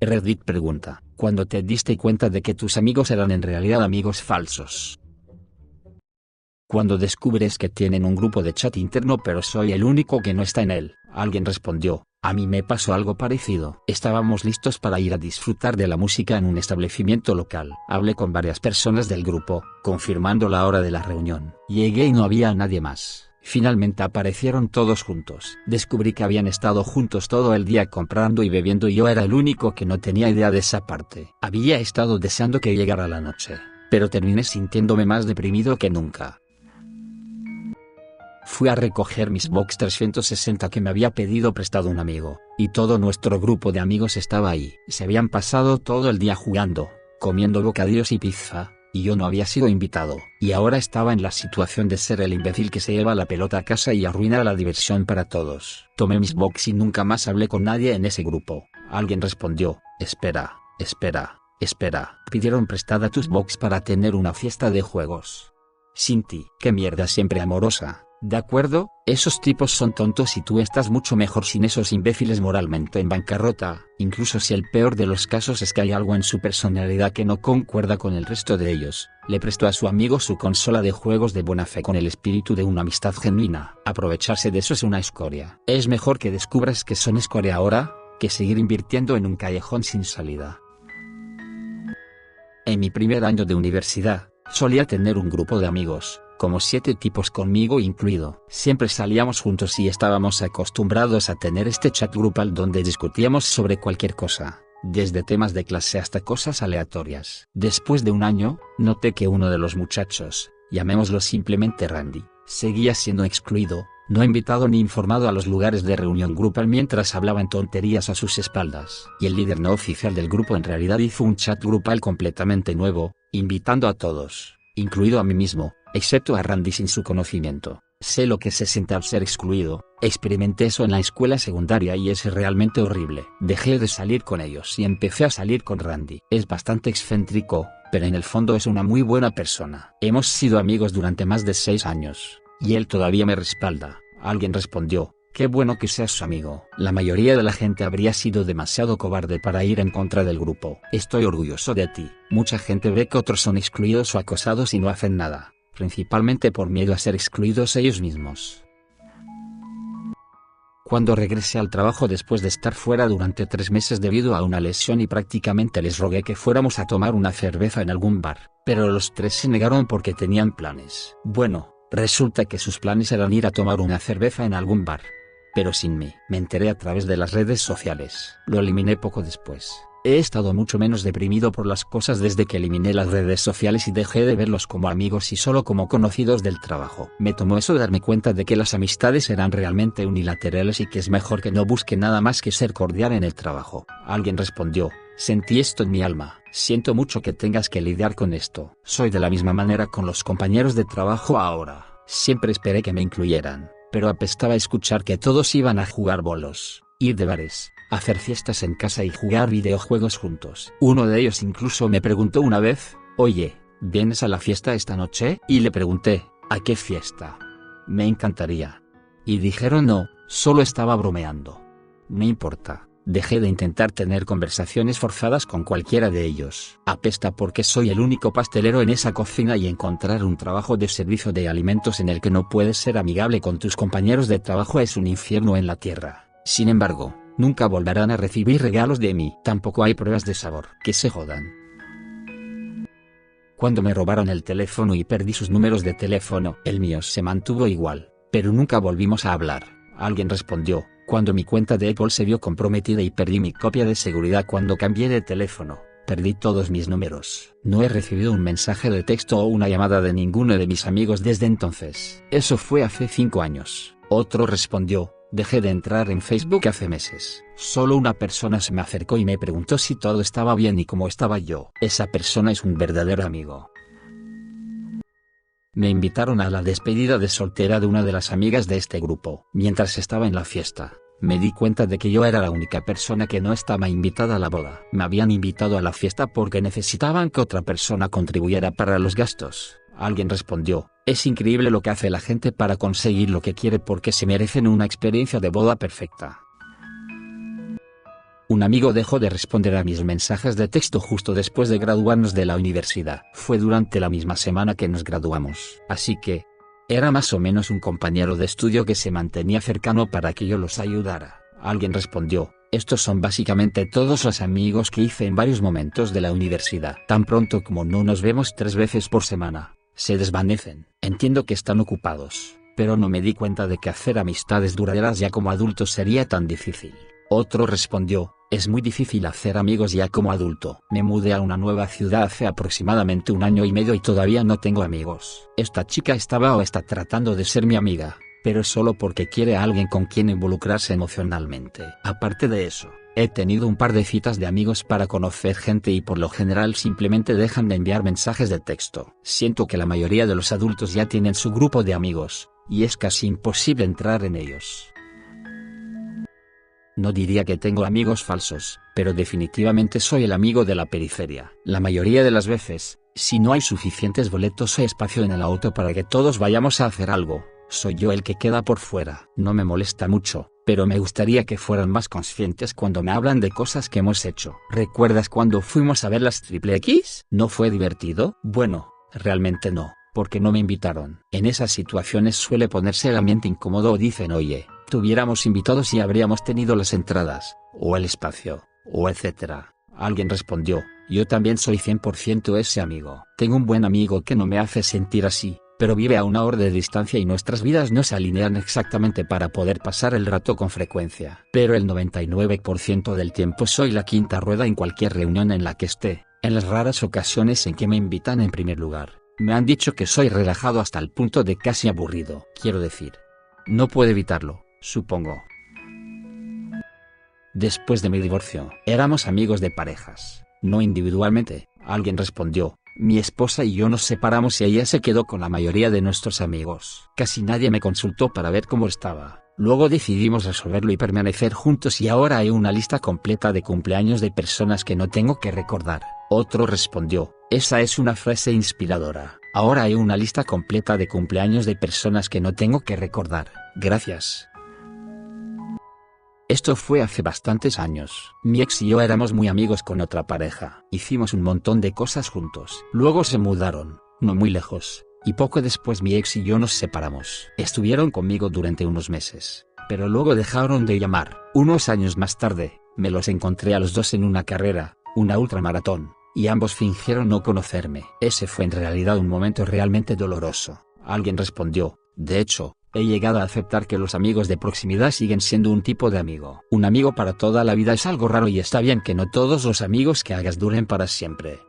Reddit pregunta, cuando te diste cuenta de que tus amigos eran en realidad amigos falsos. Cuando descubres que tienen un grupo de chat interno pero soy el único que no está en él, alguien respondió, a mí me pasó algo parecido. Estábamos listos para ir a disfrutar de la música en un establecimiento local. Hablé con varias personas del grupo, confirmando la hora de la reunión. Llegué y no había nadie más. Finalmente aparecieron todos juntos. Descubrí que habían estado juntos todo el día comprando y bebiendo y yo era el único que no tenía idea de esa parte. Había estado deseando que llegara la noche. Pero terminé sintiéndome más deprimido que nunca. Fui a recoger mis Box 360 que me había pedido prestado un amigo, y todo nuestro grupo de amigos estaba ahí. Se habían pasado todo el día jugando, comiendo bocadillos y pizza, y yo no había sido invitado, y ahora estaba en la situación de ser el imbécil que se lleva la pelota a casa y arruina la diversión para todos. Tomé mis box y nunca más hablé con nadie en ese grupo. Alguien respondió, espera, espera, espera. Pidieron prestada tus box para tener una fiesta de juegos. Sin ti, qué mierda siempre amorosa. ¿De acuerdo? Esos tipos son tontos y tú estás mucho mejor sin esos imbéciles moralmente en bancarrota, incluso si el peor de los casos es que hay algo en su personalidad que no concuerda con el resto de ellos. Le prestó a su amigo su consola de juegos de buena fe con el espíritu de una amistad genuina. Aprovecharse de eso es una escoria. Es mejor que descubras que son escoria ahora, que seguir invirtiendo en un callejón sin salida. En mi primer año de universidad, solía tener un grupo de amigos, como siete tipos conmigo incluido. Siempre salíamos juntos y estábamos acostumbrados a tener este chat grupal donde discutíamos sobre cualquier cosa, desde temas de clase hasta cosas aleatorias. Después de un año, noté que uno de los muchachos, llamémoslo simplemente Randy, seguía siendo excluido, no invitado ni informado a los lugares de reunión grupal mientras hablaban tonterías a sus espaldas. Y el líder no oficial del grupo en realidad hizo un chat grupal completamente nuevo, invitando a todos, incluido a mí mismo, excepto a Randy sin su conocimiento. Sé lo que se siente al ser excluido, experimenté eso en la escuela secundaria y es realmente horrible. Dejé de salir con ellos y empecé a salir con Randy. Es bastante excéntrico, pero en el fondo es una muy buena persona. Hemos sido amigos durante más de seis años, y él todavía me respalda. Alguien respondió, Qué bueno que seas su amigo. La mayoría de la gente habría sido demasiado cobarde para ir en contra del grupo. Estoy orgulloso de ti. Mucha gente ve que otros son excluidos o acosados y no hacen nada, principalmente por miedo a ser excluidos ellos mismos. Cuando regresé al trabajo después de estar fuera durante tres meses debido a una lesión y prácticamente les rogué que fuéramos a tomar una cerveza en algún bar, pero los tres se negaron porque tenían planes. Bueno, resulta que sus planes eran ir a tomar una cerveza en algún bar pero sin mí. Me enteré a través de las redes sociales. Lo eliminé poco después. He estado mucho menos deprimido por las cosas desde que eliminé las redes sociales y dejé de verlos como amigos y solo como conocidos del trabajo. Me tomó eso darme cuenta de que las amistades eran realmente unilaterales y que es mejor que no busque nada más que ser cordial en el trabajo. Alguien respondió, sentí esto en mi alma, siento mucho que tengas que lidiar con esto. Soy de la misma manera con los compañeros de trabajo ahora. Siempre esperé que me incluyeran pero apestaba escuchar que todos iban a jugar bolos, ir de bares, hacer fiestas en casa y jugar videojuegos juntos. Uno de ellos incluso me preguntó una vez, oye, ¿vienes a la fiesta esta noche? Y le pregunté, ¿a qué fiesta? Me encantaría. Y dijeron no, solo estaba bromeando. No importa. Dejé de intentar tener conversaciones forzadas con cualquiera de ellos. Apesta porque soy el único pastelero en esa cocina y encontrar un trabajo de servicio de alimentos en el que no puedes ser amigable con tus compañeros de trabajo es un infierno en la tierra. Sin embargo, nunca volverán a recibir regalos de mí. Tampoco hay pruebas de sabor. Que se jodan. Cuando me robaron el teléfono y perdí sus números de teléfono, el mío se mantuvo igual, pero nunca volvimos a hablar. Alguien respondió, cuando mi cuenta de Apple se vio comprometida y perdí mi copia de seguridad cuando cambié de teléfono, perdí todos mis números. No he recibido un mensaje de texto o una llamada de ninguno de mis amigos desde entonces. Eso fue hace 5 años. Otro respondió, dejé de entrar en Facebook hace meses. Solo una persona se me acercó y me preguntó si todo estaba bien y cómo estaba yo. Esa persona es un verdadero amigo. Me invitaron a la despedida de soltera de una de las amigas de este grupo. Mientras estaba en la fiesta, me di cuenta de que yo era la única persona que no estaba invitada a la boda. Me habían invitado a la fiesta porque necesitaban que otra persona contribuyera para los gastos. Alguien respondió, es increíble lo que hace la gente para conseguir lo que quiere porque se merecen una experiencia de boda perfecta. Un amigo dejó de responder a mis mensajes de texto justo después de graduarnos de la universidad. Fue durante la misma semana que nos graduamos. Así que, era más o menos un compañero de estudio que se mantenía cercano para que yo los ayudara. Alguien respondió, estos son básicamente todos los amigos que hice en varios momentos de la universidad. Tan pronto como no nos vemos tres veces por semana, se desvanecen. Entiendo que están ocupados, pero no me di cuenta de que hacer amistades duraderas ya como adulto sería tan difícil. Otro respondió, es muy difícil hacer amigos ya como adulto. Me mudé a una nueva ciudad hace aproximadamente un año y medio y todavía no tengo amigos. Esta chica estaba o está tratando de ser mi amiga, pero solo porque quiere a alguien con quien involucrarse emocionalmente. Aparte de eso, he tenido un par de citas de amigos para conocer gente y por lo general simplemente dejan de enviar mensajes de texto. Siento que la mayoría de los adultos ya tienen su grupo de amigos, y es casi imposible entrar en ellos. No diría que tengo amigos falsos, pero definitivamente soy el amigo de la periferia. La mayoría de las veces, si no hay suficientes boletos o espacio en el auto para que todos vayamos a hacer algo, soy yo el que queda por fuera. No me molesta mucho, pero me gustaría que fueran más conscientes cuando me hablan de cosas que hemos hecho. ¿Recuerdas cuando fuimos a ver las Triple X? ¿No fue divertido? Bueno, realmente no, porque no me invitaron. En esas situaciones suele ponerse el ambiente incómodo o dicen oye, tuviéramos invitados y habríamos tenido las entradas, o el espacio, o etcétera. Alguien respondió, yo también soy 100% ese amigo. Tengo un buen amigo que no me hace sentir así, pero vive a una hora de distancia y nuestras vidas no se alinean exactamente para poder pasar el rato con frecuencia. Pero el 99% del tiempo soy la quinta rueda en cualquier reunión en la que esté, en las raras ocasiones en que me invitan en primer lugar. Me han dicho que soy relajado hasta el punto de casi aburrido. Quiero decir, no puedo evitarlo supongo. Después de mi divorcio, éramos amigos de parejas, no individualmente, alguien respondió, mi esposa y yo nos separamos y ella se quedó con la mayoría de nuestros amigos. Casi nadie me consultó para ver cómo estaba. Luego decidimos resolverlo y permanecer juntos y ahora hay una lista completa de cumpleaños de personas que no tengo que recordar. Otro respondió, esa es una frase inspiradora. Ahora hay una lista completa de cumpleaños de personas que no tengo que recordar. Gracias. Esto fue hace bastantes años. Mi ex y yo éramos muy amigos con otra pareja. Hicimos un montón de cosas juntos. Luego se mudaron, no muy lejos, y poco después mi ex y yo nos separamos. Estuvieron conmigo durante unos meses, pero luego dejaron de llamar. Unos años más tarde, me los encontré a los dos en una carrera, una ultramaratón, y ambos fingieron no conocerme. Ese fue en realidad un momento realmente doloroso. Alguien respondió, de hecho, He llegado a aceptar que los amigos de proximidad siguen siendo un tipo de amigo. Un amigo para toda la vida es algo raro y está bien que no todos los amigos que hagas duren para siempre.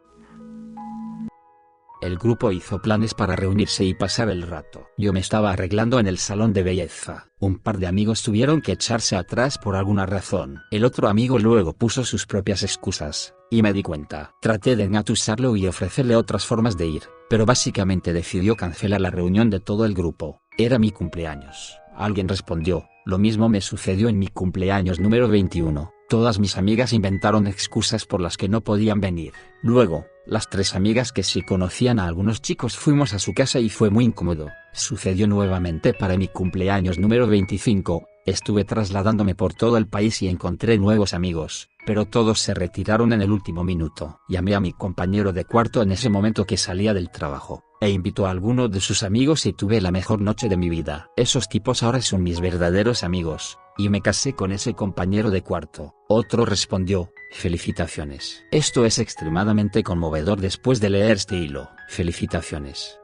El grupo hizo planes para reunirse y pasar el rato. Yo me estaba arreglando en el salón de belleza. Un par de amigos tuvieron que echarse atrás por alguna razón. El otro amigo luego puso sus propias excusas, y me di cuenta. Traté de engatusarlo y ofrecerle otras formas de ir, pero básicamente decidió cancelar la reunión de todo el grupo. Era mi cumpleaños. Alguien respondió, lo mismo me sucedió en mi cumpleaños número 21. Todas mis amigas inventaron excusas por las que no podían venir. Luego, las tres amigas que sí conocían a algunos chicos fuimos a su casa y fue muy incómodo. Sucedió nuevamente para mi cumpleaños número 25, estuve trasladándome por todo el país y encontré nuevos amigos, pero todos se retiraron en el último minuto. Llamé a mi compañero de cuarto en ese momento que salía del trabajo e invitó a alguno de sus amigos y tuve la mejor noche de mi vida. Esos tipos ahora son mis verdaderos amigos, y me casé con ese compañero de cuarto. Otro respondió, felicitaciones. Esto es extremadamente conmovedor después de leer este hilo. Felicitaciones.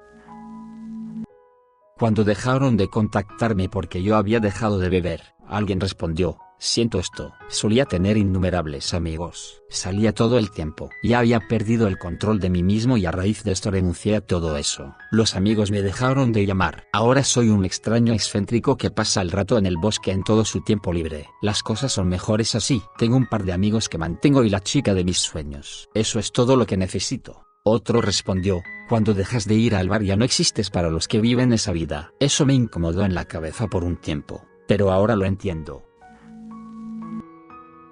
Cuando dejaron de contactarme porque yo había dejado de beber, alguien respondió, Siento esto. Solía tener innumerables amigos. Salía todo el tiempo. Ya había perdido el control de mí mismo y a raíz de esto renuncié a todo eso. Los amigos me dejaron de llamar. Ahora soy un extraño excéntrico que pasa el rato en el bosque en todo su tiempo libre. Las cosas son mejores así. Tengo un par de amigos que mantengo y la chica de mis sueños. Eso es todo lo que necesito. Otro respondió, cuando dejas de ir al bar ya no existes para los que viven esa vida. Eso me incomodó en la cabeza por un tiempo, pero ahora lo entiendo.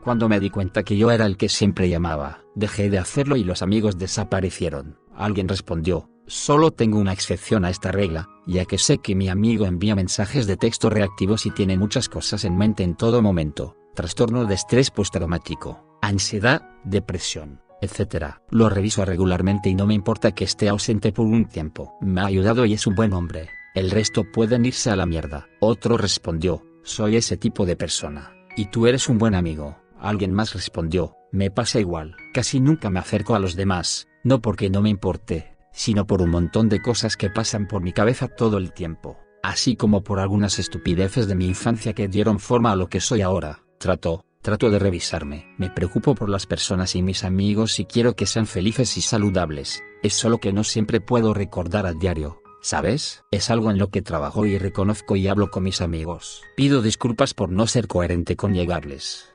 Cuando me di cuenta que yo era el que siempre llamaba, dejé de hacerlo y los amigos desaparecieron. Alguien respondió, solo tengo una excepción a esta regla, ya que sé que mi amigo envía mensajes de texto reactivos y tiene muchas cosas en mente en todo momento. trastorno de estrés postraumático, ansiedad, depresión, etc. Lo reviso regularmente y no me importa que esté ausente por un tiempo. Me ha ayudado y es un buen hombre. El resto pueden irse a la mierda. Otro respondió, soy ese tipo de persona. Y tú eres un buen amigo. Alguien más respondió, me pasa igual. Casi nunca me acerco a los demás, no porque no me importe, sino por un montón de cosas que pasan por mi cabeza todo el tiempo, así como por algunas estupideces de mi infancia que dieron forma a lo que soy ahora. Trato, trato de revisarme. Me preocupo por las personas y mis amigos y quiero que sean felices y saludables. Es solo que no siempre puedo recordar a diario. ¿Sabes? Es algo en lo que trabajo y reconozco y hablo con mis amigos. Pido disculpas por no ser coherente con llegarles.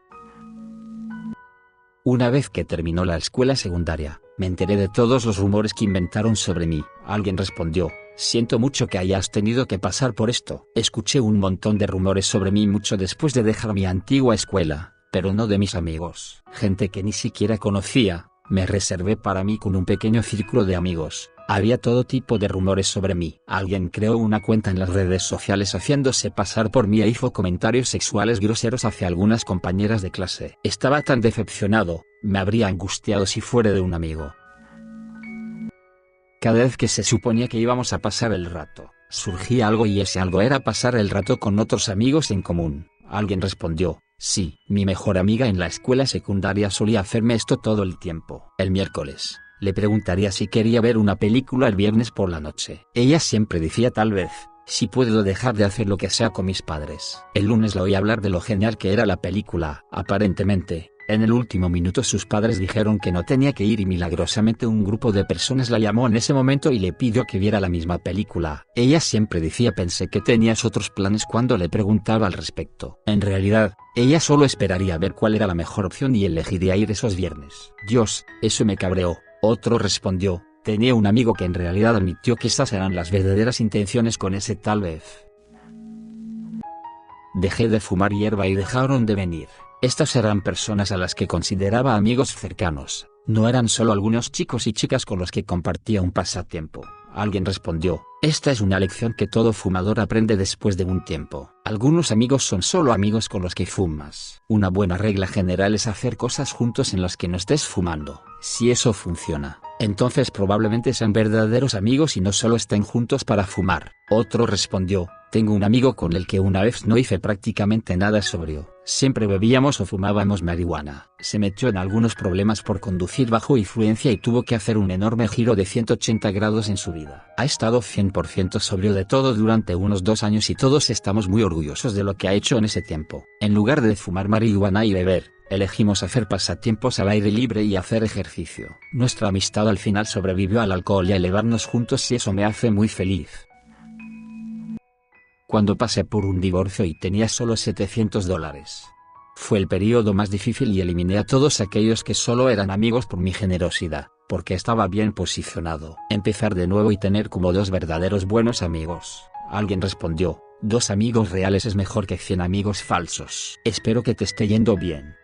Una vez que terminó la escuela secundaria, me enteré de todos los rumores que inventaron sobre mí. Alguien respondió, siento mucho que hayas tenido que pasar por esto. Escuché un montón de rumores sobre mí mucho después de dejar mi antigua escuela, pero no de mis amigos. Gente que ni siquiera conocía, me reservé para mí con un pequeño círculo de amigos, había todo tipo de rumores sobre mí. Alguien creó una cuenta en las redes sociales haciéndose pasar por mí e hizo comentarios sexuales groseros hacia algunas compañeras de clase. Estaba tan decepcionado, me habría angustiado si fuera de un amigo. Cada vez que se suponía que íbamos a pasar el rato, surgía algo y ese algo era pasar el rato con otros amigos en común. Alguien respondió, sí, mi mejor amiga en la escuela secundaria solía hacerme esto todo el tiempo. El miércoles, le preguntaría si quería ver una película el viernes por la noche. Ella siempre decía tal vez, si puedo dejar de hacer lo que sea con mis padres. El lunes la oí hablar de lo genial que era la película. Aparentemente, en el último minuto sus padres dijeron que no tenía que ir y milagrosamente un grupo de personas la llamó en ese momento y le pidió que viera la misma película. Ella siempre decía pensé que tenías otros planes cuando le preguntaba al respecto. En realidad, ella solo esperaría ver cuál era la mejor opción y elegiría ir esos viernes. Dios, eso me cabreó. Otro respondió, tenía un amigo que en realidad admitió que esas eran las verdaderas intenciones con ese tal vez. Dejé de fumar hierba y dejaron de venir. Estas eran personas a las que consideraba amigos cercanos, no eran solo algunos chicos y chicas con los que compartía un pasatiempo. Alguien respondió, esta es una lección que todo fumador aprende después de un tiempo. Algunos amigos son solo amigos con los que fumas. Una buena regla general es hacer cosas juntos en las que no estés fumando. Si eso funciona, entonces probablemente sean verdaderos amigos y no solo estén juntos para fumar. Otro respondió, tengo un amigo con el que una vez no hice prácticamente nada sobrio. Siempre bebíamos o fumábamos marihuana. Se metió en algunos problemas por conducir bajo influencia y tuvo que hacer un enorme giro de 180 grados en su vida. Ha estado 100% sobrio de todo durante unos dos años y todos estamos muy orgullosos de lo que ha hecho en ese tiempo. En lugar de fumar marihuana y beber, elegimos hacer pasatiempos al aire libre y hacer ejercicio. Nuestra amistad al final sobrevivió al alcohol y a elevarnos juntos y eso me hace muy feliz. Cuando pasé por un divorcio y tenía solo 700 dólares. Fue el periodo más difícil y eliminé a todos aquellos que solo eran amigos por mi generosidad, porque estaba bien posicionado. Empezar de nuevo y tener como dos verdaderos buenos amigos. Alguien respondió, dos amigos reales es mejor que 100 amigos falsos. Espero que te esté yendo bien.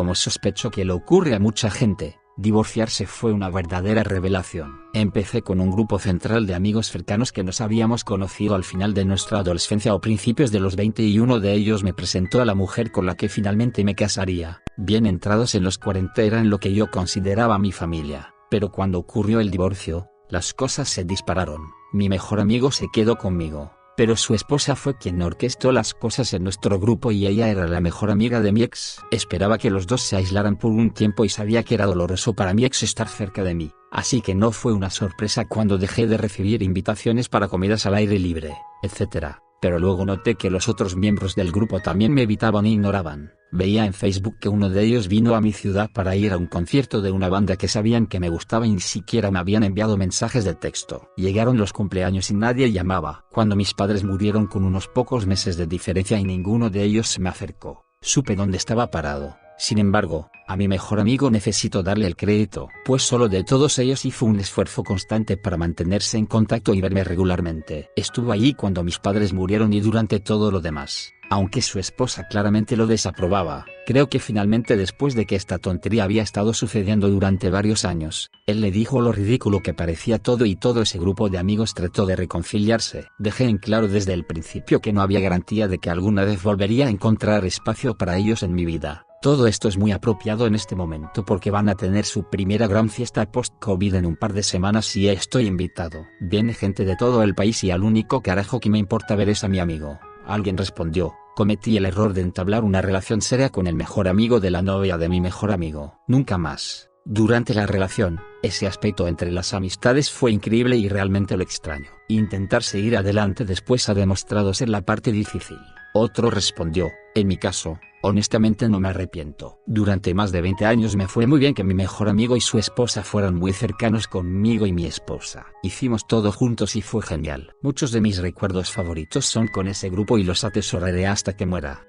Como sospecho que le ocurre a mucha gente, Divorciarse fue una verdadera revelación. Empecé con un grupo central de amigos cercanos que nos habíamos conocido al final de nuestra adolescencia o principios de los 20 y uno de ellos me presentó a la mujer con la que finalmente me casaría. Bien entrados en los 40 eran lo que yo consideraba mi familia, pero cuando ocurrió el divorcio, las cosas se dispararon. Mi mejor amigo se quedó conmigo, pero su esposa fue quien orquestó las cosas en nuestro grupo y ella era la mejor amiga de mi ex. Esperaba que los dos se aislaran por un tiempo y sabía que era doloroso para mi ex estar cerca de mí, así que no fue una sorpresa cuando dejé de recibir invitaciones para comidas al aire libre, etc pero luego noté que los otros miembros del grupo también me evitaban e ignoraban. Veía en Facebook que uno de ellos vino a mi ciudad para ir a un concierto de una banda que sabían que me gustaba y ni siquiera me habían enviado mensajes de texto. Llegaron los cumpleaños y nadie llamaba. Cuando mis padres murieron con unos pocos meses de diferencia y ninguno de ellos se me acercó, supe dónde estaba parado. Sin embargo, a mi mejor amigo necesito darle el crédito, pues solo de todos ellos hizo un esfuerzo constante para mantenerse en contacto y verme regularmente. Estuvo allí cuando mis padres murieron y durante todo lo demás. aunque su esposa claramente lo desaprobaba. Creo que finalmente después de que esta tontería había estado sucediendo durante varios años, él le dijo lo ridículo que parecía todo y todo ese grupo de amigos trató de reconciliarse. Dejé en claro desde el principio que no había garantía de que alguna vez volvería a encontrar espacio para ellos en mi vida. Todo esto es muy apropiado en este momento porque van a tener su primera gran fiesta post-COVID en un par de semanas y estoy invitado. Viene gente de todo el país y al único carajo que me importa ver es a mi amigo. Alguien respondió, cometí el error de entablar una relación seria con el mejor amigo de la novia de mi mejor amigo. Nunca más. Durante la relación, ese aspecto entre las amistades fue increíble y realmente lo extraño. Intentar seguir adelante después ha demostrado ser la parte difícil. Otro respondió, en mi caso, Honestamente no me arrepiento. Durante más de 20 años me fue muy bien que mi mejor amigo y su esposa fueran muy cercanos conmigo y mi esposa. Hicimos todo juntos y fue genial. Muchos de mis recuerdos favoritos son con ese grupo y los atesoraré hasta que muera.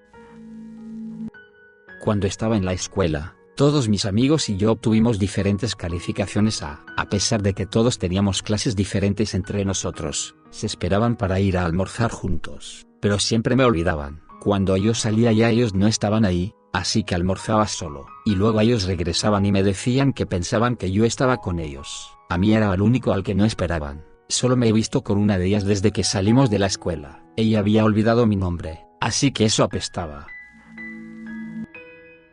Cuando estaba en la escuela, todos mis amigos y yo obtuvimos diferentes calificaciones A, a pesar de que todos teníamos clases diferentes entre nosotros, se esperaban para ir a almorzar juntos, pero siempre me olvidaban. Cuando yo salía ya ellos no estaban ahí, así que almorzaba solo, y luego ellos regresaban y me decían que pensaban que yo estaba con ellos. A mí era el único al que no esperaban. Solo me he visto con una de ellas desde que salimos de la escuela. Ella había olvidado mi nombre, así que eso apestaba.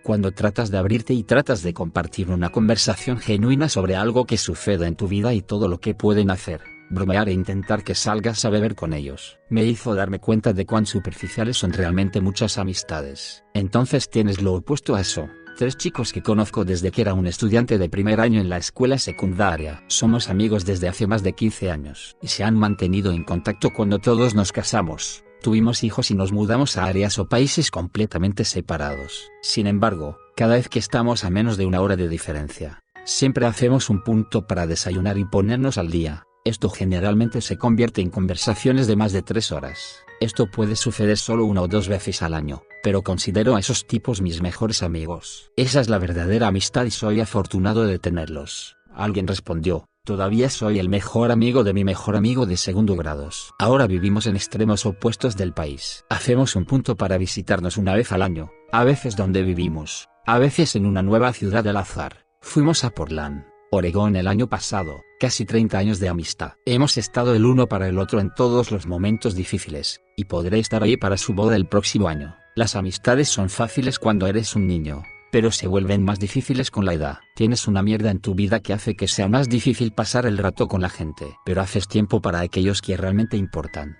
Cuando tratas de abrirte y tratas de compartir una conversación genuina sobre algo que sucede en tu vida y todo lo que pueden hacer, bromear e intentar que salgas a beber con ellos. Me hizo darme cuenta de cuán superficiales son realmente muchas amistades. Entonces tienes lo opuesto a eso. Tres chicos que conozco desde que era un estudiante de primer año en la escuela secundaria. Somos amigos desde hace más de 15 años y se han mantenido en contacto cuando todos nos casamos. Tuvimos hijos y nos mudamos a áreas o países completamente separados. Sin embargo, cada vez que estamos a menos de una hora de diferencia, siempre hacemos un punto para desayunar y ponernos al día. Esto generalmente se convierte en conversaciones de más de tres horas. Esto puede suceder solo una o dos veces al año, pero considero a esos tipos mis mejores amigos. Esa es la verdadera amistad y soy afortunado de tenerlos. Alguien respondió, todavía soy el mejor amigo de mi mejor amigo de segundo grados. Ahora vivimos en extremos opuestos del país. Hacemos un punto para visitarnos una vez al año, a veces donde vivimos, a veces en una nueva ciudad al azar. Fuimos a Portland, Oregón el año pasado, casi 30 años de amistad. Hemos estado el uno para el otro en todos los momentos difíciles, y podré estar ahí para su boda el próximo año. Las amistades son fáciles cuando eres un niño, pero se vuelven más difíciles con la edad. Tienes una mierda en tu vida que hace que sea más difícil pasar el rato con la gente, pero haces tiempo para aquellos que realmente importan.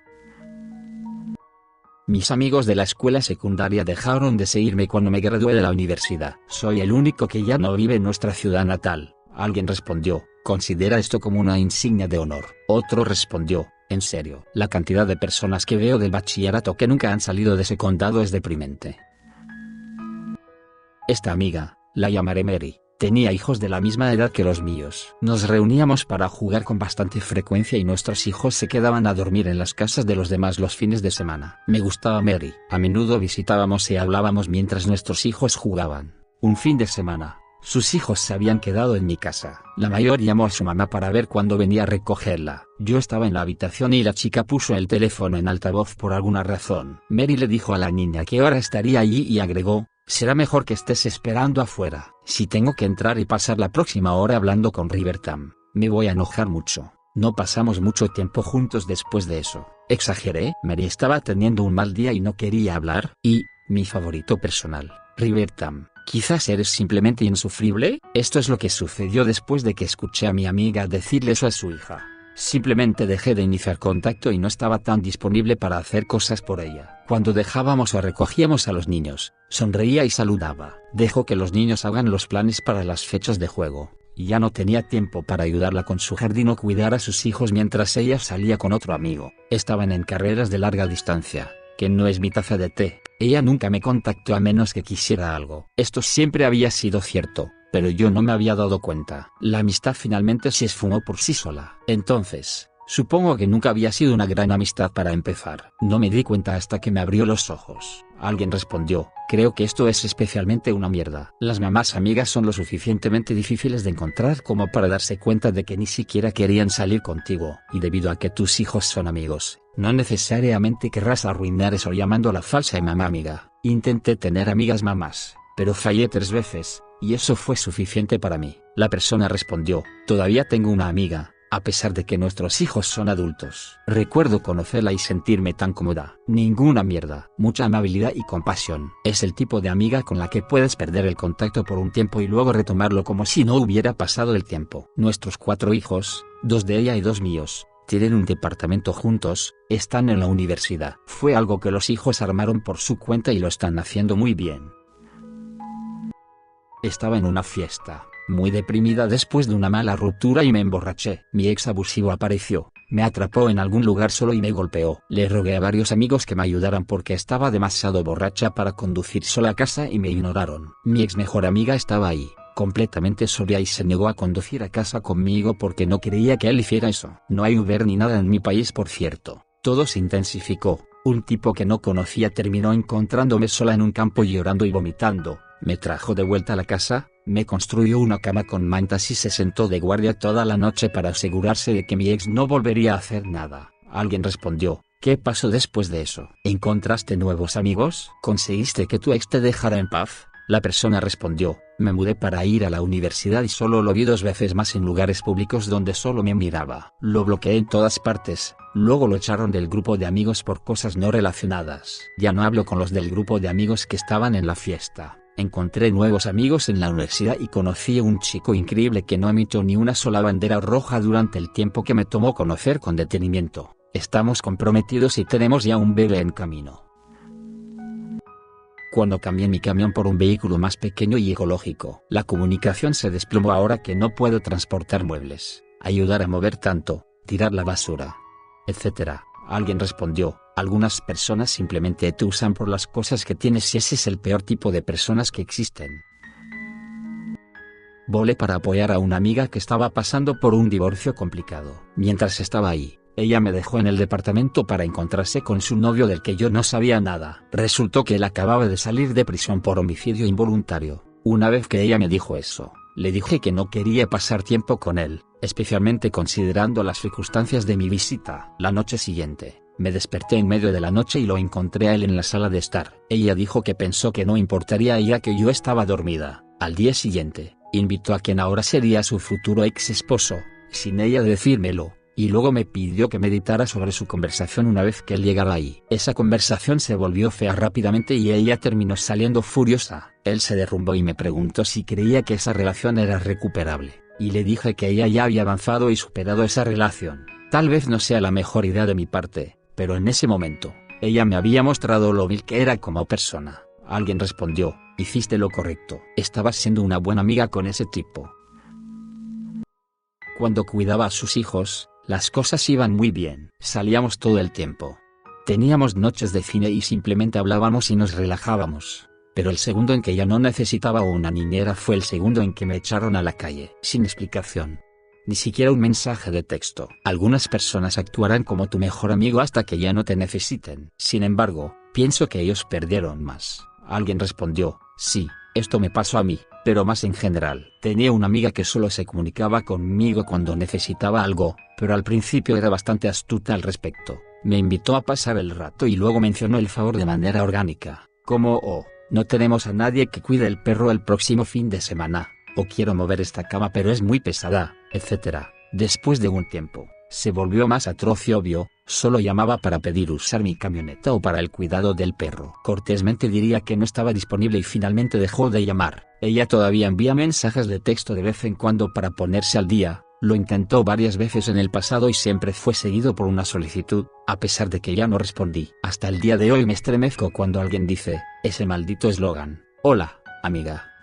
Mis amigos de la escuela secundaria dejaron de seguirme cuando me gradué de la universidad. Soy el único que ya no vive en nuestra ciudad natal, Alguien respondió, considera esto como una insignia de honor. Otro respondió, en serio, la cantidad de personas que veo del bachillerato que nunca han salido de ese condado es deprimente. Esta amiga, la llamaré Mary, tenía hijos de la misma edad que los míos. Nos reuníamos para jugar con bastante frecuencia y nuestros hijos se quedaban a dormir en las casas de los demás los fines de semana. Me gustaba Mary, a menudo visitábamos y hablábamos mientras nuestros hijos jugaban. Un fin de semana, sus hijos se habían quedado en mi casa. La mayor llamó a su mamá para ver cuándo venía a recogerla. Yo estaba en la habitación y la chica puso el teléfono en altavoz por alguna razón. Mary le dijo a la niña que ahora estaría allí y agregó, será mejor que estés esperando afuera. Si tengo que entrar y pasar la próxima hora hablando con Rivertam, me voy a enojar mucho. No pasamos mucho tiempo juntos después de eso. Exageré, Mary estaba teniendo un mal día y no quería hablar, y, mi favorito personal, Rivertam, Quizás eres simplemente insufrible, esto es lo que sucedió después de que escuché a mi amiga decirle eso a su hija. Simplemente dejé de iniciar contacto y no estaba tan disponible para hacer cosas por ella. Cuando dejábamos o recogíamos a los niños, sonreía y saludaba. Dejo que los niños hagan los planes para las fechas de juego. Ya no tenía tiempo para ayudarla con su jardín o cuidar a sus hijos mientras ella salía con otro amigo. Estaban en carreras de larga distancia, que no es mi taza de té. Ella nunca me contactó a menos que quisiera algo. Esto siempre había sido cierto, pero yo no me había dado cuenta. La amistad finalmente se esfumó por sí sola. Entonces, Supongo que nunca había sido una gran amistad para empezar. No me di cuenta hasta que me abrió los ojos. Alguien respondió, creo que esto es especialmente una mierda. Las mamás amigas son lo suficientemente difíciles de encontrar como para darse cuenta de que ni siquiera querían salir contigo, y debido a que tus hijos son amigos, no necesariamente querrás arruinar eso llamando a la falsa mamá amiga. Intenté tener amigas mamás, pero fallé tres veces, y eso fue suficiente para mí. La persona respondió, todavía tengo una amiga, a pesar de que nuestros hijos son adultos. Recuerdo conocerla y sentirme tan cómoda. Ninguna mierda. Mucha amabilidad y compasión. Es el tipo de amiga con la que puedes perder el contacto por un tiempo y luego retomarlo como si no hubiera pasado el tiempo. Nuestros cuatro hijos, dos de ella y dos míos, tienen un departamento juntos, están en la universidad. Fue algo que los hijos armaron por su cuenta y lo están haciendo muy bien. Estaba en una fiesta muy deprimida después de una mala ruptura y me emborraché. Mi ex abusivo apareció, me atrapó en algún lugar solo y me golpeó. Le rogué a varios amigos que me ayudaran porque estaba demasiado borracha para conducir sola a casa y me ignoraron. Mi ex mejor amiga estaba ahí, completamente sobria y se negó a conducir a casa conmigo porque no creía que él hiciera eso. No hay Uber ni nada en mi país por cierto. Todo se intensificó. Un tipo que no conocía terminó encontrándome sola en un campo llorando y vomitando. Me trajo de vuelta a la casa, me construyó una cama con mantas y se sentó de guardia toda la noche para asegurarse de que mi ex no volvería a hacer nada. Alguien respondió, ¿qué pasó después de eso? ¿Encontraste nuevos amigos? ¿Conseguiste que tu ex te dejara en paz? La persona respondió, me mudé para ir a la universidad y solo lo vi dos veces más en lugares públicos donde solo me miraba. Lo bloqueé en todas partes, luego lo echaron del grupo de amigos por cosas no relacionadas. Ya no hablo con los del grupo de amigos que estaban en la fiesta. Encontré nuevos amigos en la universidad y conocí a un chico increíble que no emitió ni una sola bandera roja durante el tiempo que me tomó conocer con detenimiento. Estamos comprometidos y tenemos ya un bebé en camino. Cuando cambié mi camión por un vehículo más pequeño y ecológico, la comunicación se desplomó ahora que no puedo transportar muebles, ayudar a mover tanto, tirar la basura, etc. Alguien respondió, algunas personas simplemente te usan por las cosas que tienes y ese es el peor tipo de personas que existen. Volé para apoyar a una amiga que estaba pasando por un divorcio complicado. Mientras estaba ahí, ella me dejó en el departamento para encontrarse con su novio del que yo no sabía nada. Resultó que él acababa de salir de prisión por homicidio involuntario. Una vez que ella me dijo eso, le dije que no quería pasar tiempo con él, especialmente considerando las circunstancias de mi visita. La noche siguiente, me desperté en medio de la noche y lo encontré a él en la sala de estar. Ella dijo que pensó que no importaría a ella que yo estaba dormida. Al día siguiente, invitó a quien ahora sería su futuro ex esposo, sin ella decírmelo, y luego me pidió que meditara sobre su conversación una vez que él llegara ahí. Esa conversación se volvió fea rápidamente y ella terminó saliendo furiosa. Él se derrumbó y me preguntó si creía que esa relación era recuperable, y le dije que ella ya había avanzado y superado esa relación. Tal vez no sea la mejor idea de mi parte, pero en ese momento, ella me había mostrado lo vil que era como persona. Alguien respondió, hiciste lo correcto. Estabas siendo una buena amiga con ese tipo. Cuando cuidaba a sus hijos, las cosas iban muy bien. Salíamos todo el tiempo. Teníamos noches de cine y simplemente hablábamos y nos relajábamos. Pero el segundo en que ya no necesitaba una niñera fue el segundo en que me echaron a la calle, sin explicación ni siquiera un mensaje de texto. Algunas personas actuarán como tu mejor amigo hasta que ya no te necesiten. Sin embargo, pienso que ellos perdieron más. Alguien respondió, sí, esto me pasó a mí, pero más en general. Tenía una amiga que solo se comunicaba conmigo cuando necesitaba algo, pero al principio era bastante astuta al respecto. Me invitó a pasar el rato y luego mencionó el favor de manera orgánica, como, oh, no tenemos a nadie que cuide el perro el próximo fin de semana o quiero mover esta cama pero es muy pesada, etc. Después de un tiempo, se volvió más atroz y obvio, solo llamaba para pedir usar mi camioneta o para el cuidado del perro. Cortésmente diría que no estaba disponible y finalmente dejó de llamar. Ella todavía envía mensajes de texto de vez en cuando para ponerse al día, lo intentó varias veces en el pasado y siempre fue seguido por una solicitud, a pesar de que ya no respondí. Hasta el día de hoy me estremezco cuando alguien dice, ese maldito eslogan. Hola, amiga.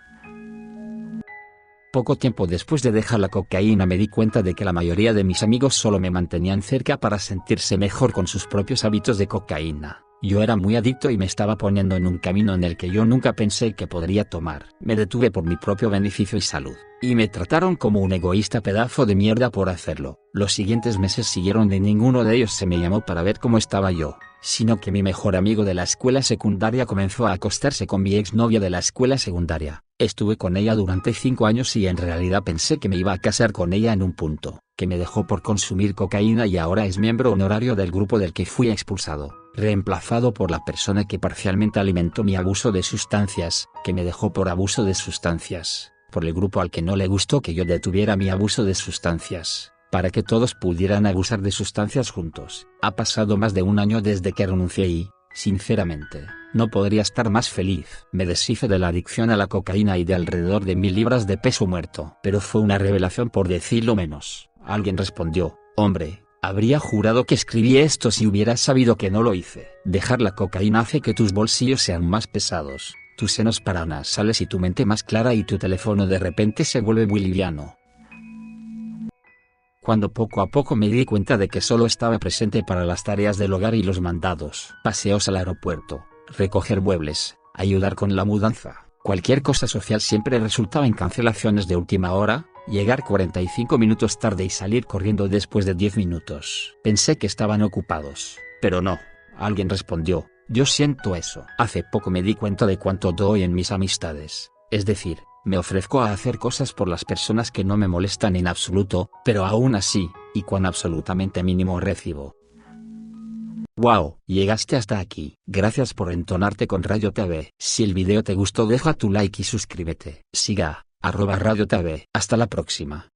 Poco tiempo después de dejar la cocaína me di cuenta de que la mayoría de mis amigos solo me mantenían cerca para sentirse mejor con sus propios hábitos de cocaína. Yo era muy adicto y me estaba poniendo en un camino en el que yo nunca pensé que podría tomar. Me detuve por mi propio beneficio y salud, y me trataron como un egoísta pedazo de mierda por hacerlo. Los siguientes meses siguieron de ninguno de ellos se me llamó para ver cómo estaba yo, sino que mi mejor amigo de la escuela secundaria comenzó a acostarse con mi exnovia de la escuela secundaria. Estuve con ella durante cinco años y en realidad pensé que me iba a casar con ella en un punto, que me dejó por consumir cocaína y ahora es miembro honorario del grupo del que fui expulsado reemplazado por la persona que parcialmente alimentó mi abuso de sustancias, que me dejó por abuso de sustancias, por el grupo al que no le gustó que yo detuviera mi abuso de sustancias, para que todos pudieran abusar de sustancias juntos. Ha pasado más de un año desde que renuncié y, sinceramente, no podría estar más feliz. Me deshice de la adicción a la cocaína y de alrededor de mil libras de peso muerto. Pero fue una revelación por decirlo menos. Alguien respondió, hombre, Habría jurado que escribí esto si hubiera sabido que no lo hice. Dejar la cocaína hace que tus bolsillos sean más pesados, tus senos paranasales y tu mente más clara y tu teléfono de repente se vuelve muy liviano. Cuando poco a poco me di cuenta de que solo estaba presente para las tareas del hogar y los mandados, paseos al aeropuerto, recoger muebles, ayudar con la mudanza, cualquier cosa social siempre resultaba en cancelaciones de última hora, llegar 45 minutos tarde y salir corriendo después de 10 minutos. Pensé que estaban ocupados, pero no. Alguien respondió, yo siento eso. Hace poco me di cuenta de cuánto doy en mis amistades. Es decir, me ofrezco a hacer cosas por las personas que no me molestan en absoluto, pero aún así, y cuán absolutamente mínimo recibo. Wow, llegaste hasta aquí. Gracias por entonarte con Radio TV. Si el video te gustó deja tu like y suscríbete. Siga, arroba Radio TV. Hasta la próxima.